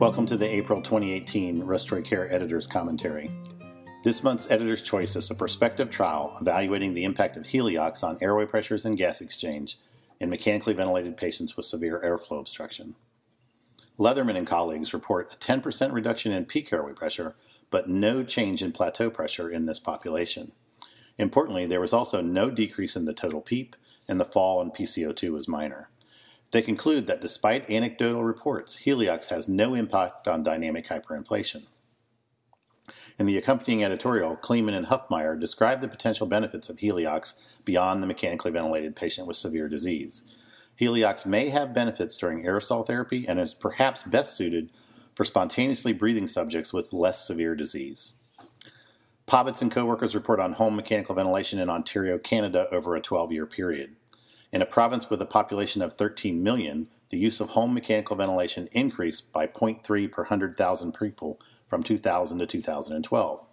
Welcome to the April 2018 Respiratory Care Editor's Commentary. This month's Editor's Choice is a prospective trial evaluating the impact of Heliox on airway pressures and gas exchange in mechanically ventilated patients with severe airflow obstruction. Leatherman and colleagues report a 10% reduction in peak airway pressure, but no change in plateau pressure in this population. Importantly, there was also no decrease in the total PEEP, and the fall in PCO2 was minor. They conclude that despite anecdotal reports, Heliox has no impact on dynamic hyperinflation. In the accompanying editorial, Kleeman and Huffmeyer describe the potential benefits of Heliox beyond the mechanically ventilated patient with severe disease. Heliox may have benefits during aerosol therapy and is perhaps best suited for spontaneously breathing subjects with less severe disease. Povitz and coworkers report on home mechanical ventilation in Ontario, Canada over a 12 year period. In a province with a population of 13 million, the use of home mechanical ventilation increased by 0.3 per 100,000 people from 2000 to 2012.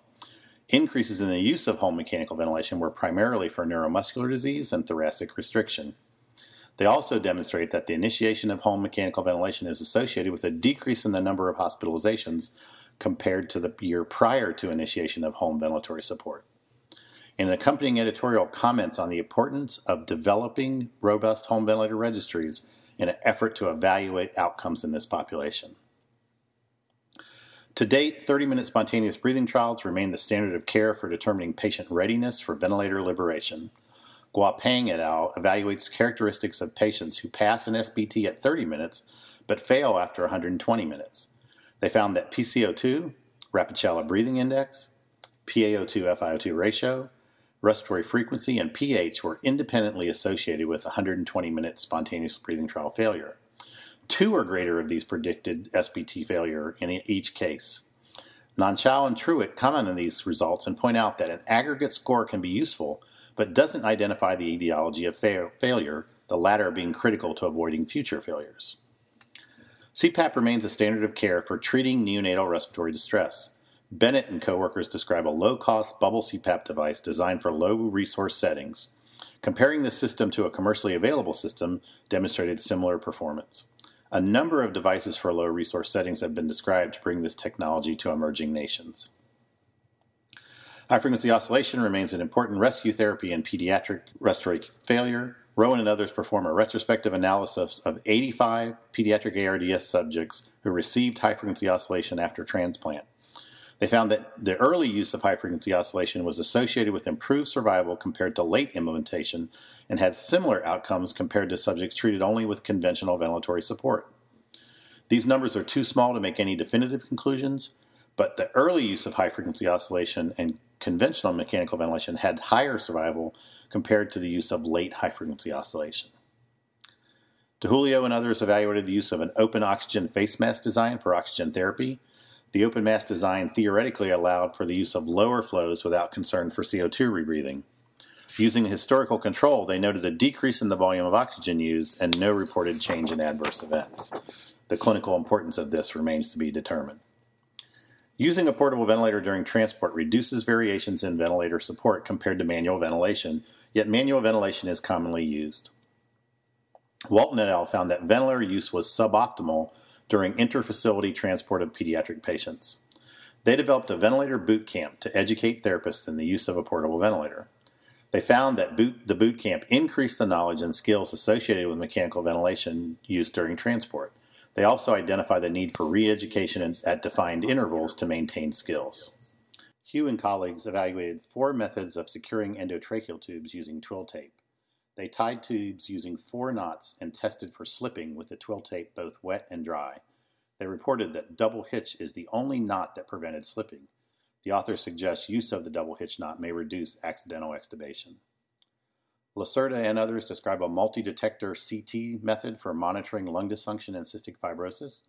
Increases in the use of home mechanical ventilation were primarily for neuromuscular disease and thoracic restriction. They also demonstrate that the initiation of home mechanical ventilation is associated with a decrease in the number of hospitalizations compared to the year prior to initiation of home ventilatory support and an accompanying editorial comments on the importance of developing robust home ventilator registries in an effort to evaluate outcomes in this population. To date, 30 minute spontaneous breathing trials remain the standard of care for determining patient readiness for ventilator liberation. Guopang et al. evaluates characteristics of patients who pass an SBT at 30 minutes but fail after 120 minutes. They found that PCO2, rapid shallow breathing index, PaO2 FiO2 ratio, respiratory frequency, and pH were independently associated with 120 minute spontaneous breathing trial failure. Two or greater of these predicted SBT failure in each case. Nanchao and Truitt comment on these results and point out that an aggregate score can be useful, but doesn't identify the etiology of fa- failure, the latter being critical to avoiding future failures. CPAP remains a standard of care for treating neonatal respiratory distress. Bennett and coworkers describe a low-cost bubble CPAP device designed for low-resource settings. Comparing this system to a commercially available system demonstrated similar performance. A number of devices for low resource settings have been described to bring this technology to emerging nations. High frequency oscillation remains an important rescue therapy in pediatric respiratory failure. Rowan and others perform a retrospective analysis of 85 pediatric ARDS subjects who received high frequency oscillation after transplant. They found that the early use of high frequency oscillation was associated with improved survival compared to late implementation and had similar outcomes compared to subjects treated only with conventional ventilatory support. These numbers are too small to make any definitive conclusions, but the early use of high frequency oscillation and conventional mechanical ventilation had higher survival compared to the use of late high frequency oscillation. DiJulio and others evaluated the use of an open oxygen face mask design for oxygen therapy the open mass design theoretically allowed for the use of lower flows without concern for CO2 rebreathing. Using historical control, they noted a decrease in the volume of oxygen used and no reported change in adverse events. The clinical importance of this remains to be determined. Using a portable ventilator during transport reduces variations in ventilator support compared to manual ventilation, yet manual ventilation is commonly used. Walton et al. found that ventilator use was suboptimal during interfacility transport of pediatric patients. They developed a ventilator boot camp to educate therapists in the use of a portable ventilator. They found that boot, the boot camp increased the knowledge and skills associated with mechanical ventilation used during transport. They also identified the need for re education at defined intervals to maintain skills. Hugh and colleagues evaluated four methods of securing endotracheal tubes using twill tape. They tied tubes using four knots and tested for slipping with the twill tape both wet and dry. They reported that double hitch is the only knot that prevented slipping. The author suggests use of the double hitch knot may reduce accidental extubation. Lacerda and others describe a multi-detector CT method for monitoring lung dysfunction and cystic fibrosis.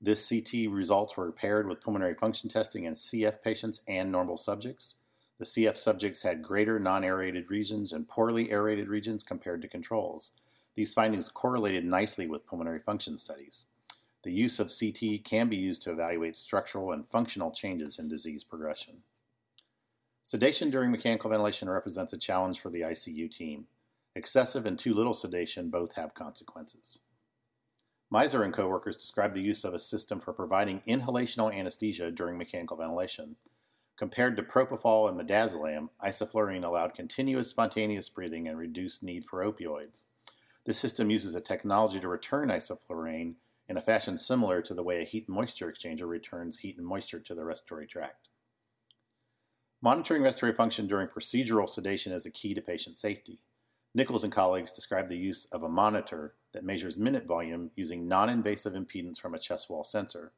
This CT results were paired with pulmonary function testing in CF patients and normal subjects. The CF subjects had greater non aerated regions and poorly aerated regions compared to controls. These findings correlated nicely with pulmonary function studies. The use of CT can be used to evaluate structural and functional changes in disease progression. Sedation during mechanical ventilation represents a challenge for the ICU team. Excessive and too little sedation both have consequences. Meiser and coworkers described the use of a system for providing inhalational anesthesia during mechanical ventilation. Compared to propofol and midazolam, isoflurane allowed continuous spontaneous breathing and reduced need for opioids. This system uses a technology to return isoflurane in a fashion similar to the way a heat and moisture exchanger returns heat and moisture to the respiratory tract. Monitoring respiratory function during procedural sedation is a key to patient safety. Nichols and colleagues described the use of a monitor that measures minute volume using non invasive impedance from a chest wall sensor.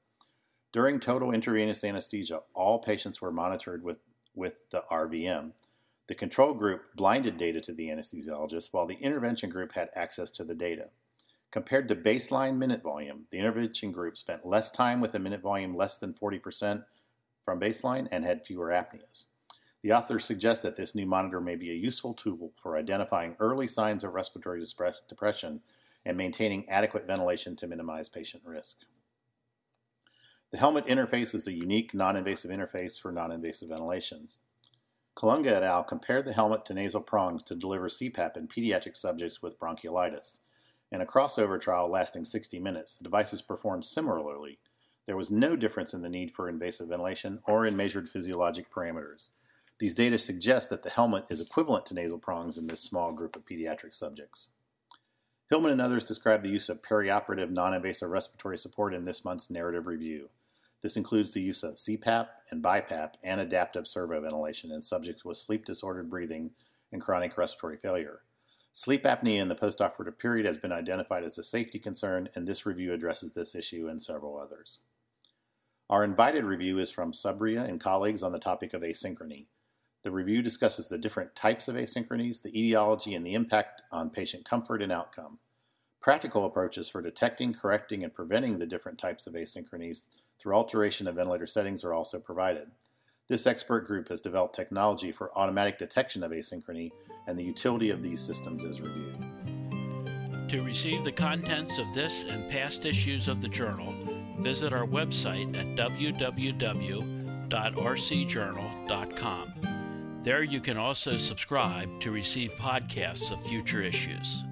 During total intravenous anesthesia, all patients were monitored with, with the RVM. The control group blinded data to the anesthesiologist, while the intervention group had access to the data. Compared to baseline minute volume, the intervention group spent less time with a minute volume less than 40% from baseline and had fewer apneas. The authors suggest that this new monitor may be a useful tool for identifying early signs of respiratory depression and maintaining adequate ventilation to minimize patient risk. The helmet interface is a unique non invasive interface for non invasive ventilation. Kalunga et al. compared the helmet to nasal prongs to deliver CPAP in pediatric subjects with bronchiolitis. In a crossover trial lasting 60 minutes, the devices performed similarly. There was no difference in the need for invasive ventilation or in measured physiologic parameters. These data suggest that the helmet is equivalent to nasal prongs in this small group of pediatric subjects. Hillman and others describe the use of perioperative non invasive respiratory support in this month's narrative review. This includes the use of CPAP and BiPAP and adaptive servoventilation in subjects with sleep disordered breathing and chronic respiratory failure. Sleep apnea in the postoperative period has been identified as a safety concern, and this review addresses this issue and several others. Our invited review is from Subirà and colleagues on the topic of asynchrony. The review discusses the different types of asynchronies, the etiology, and the impact on patient comfort and outcome. Practical approaches for detecting, correcting, and preventing the different types of asynchronies through alteration of ventilator settings are also provided. This expert group has developed technology for automatic detection of asynchrony, and the utility of these systems is reviewed. To receive the contents of this and past issues of the journal, visit our website at www.rcjournal.com. There you can also subscribe to receive podcasts of future issues.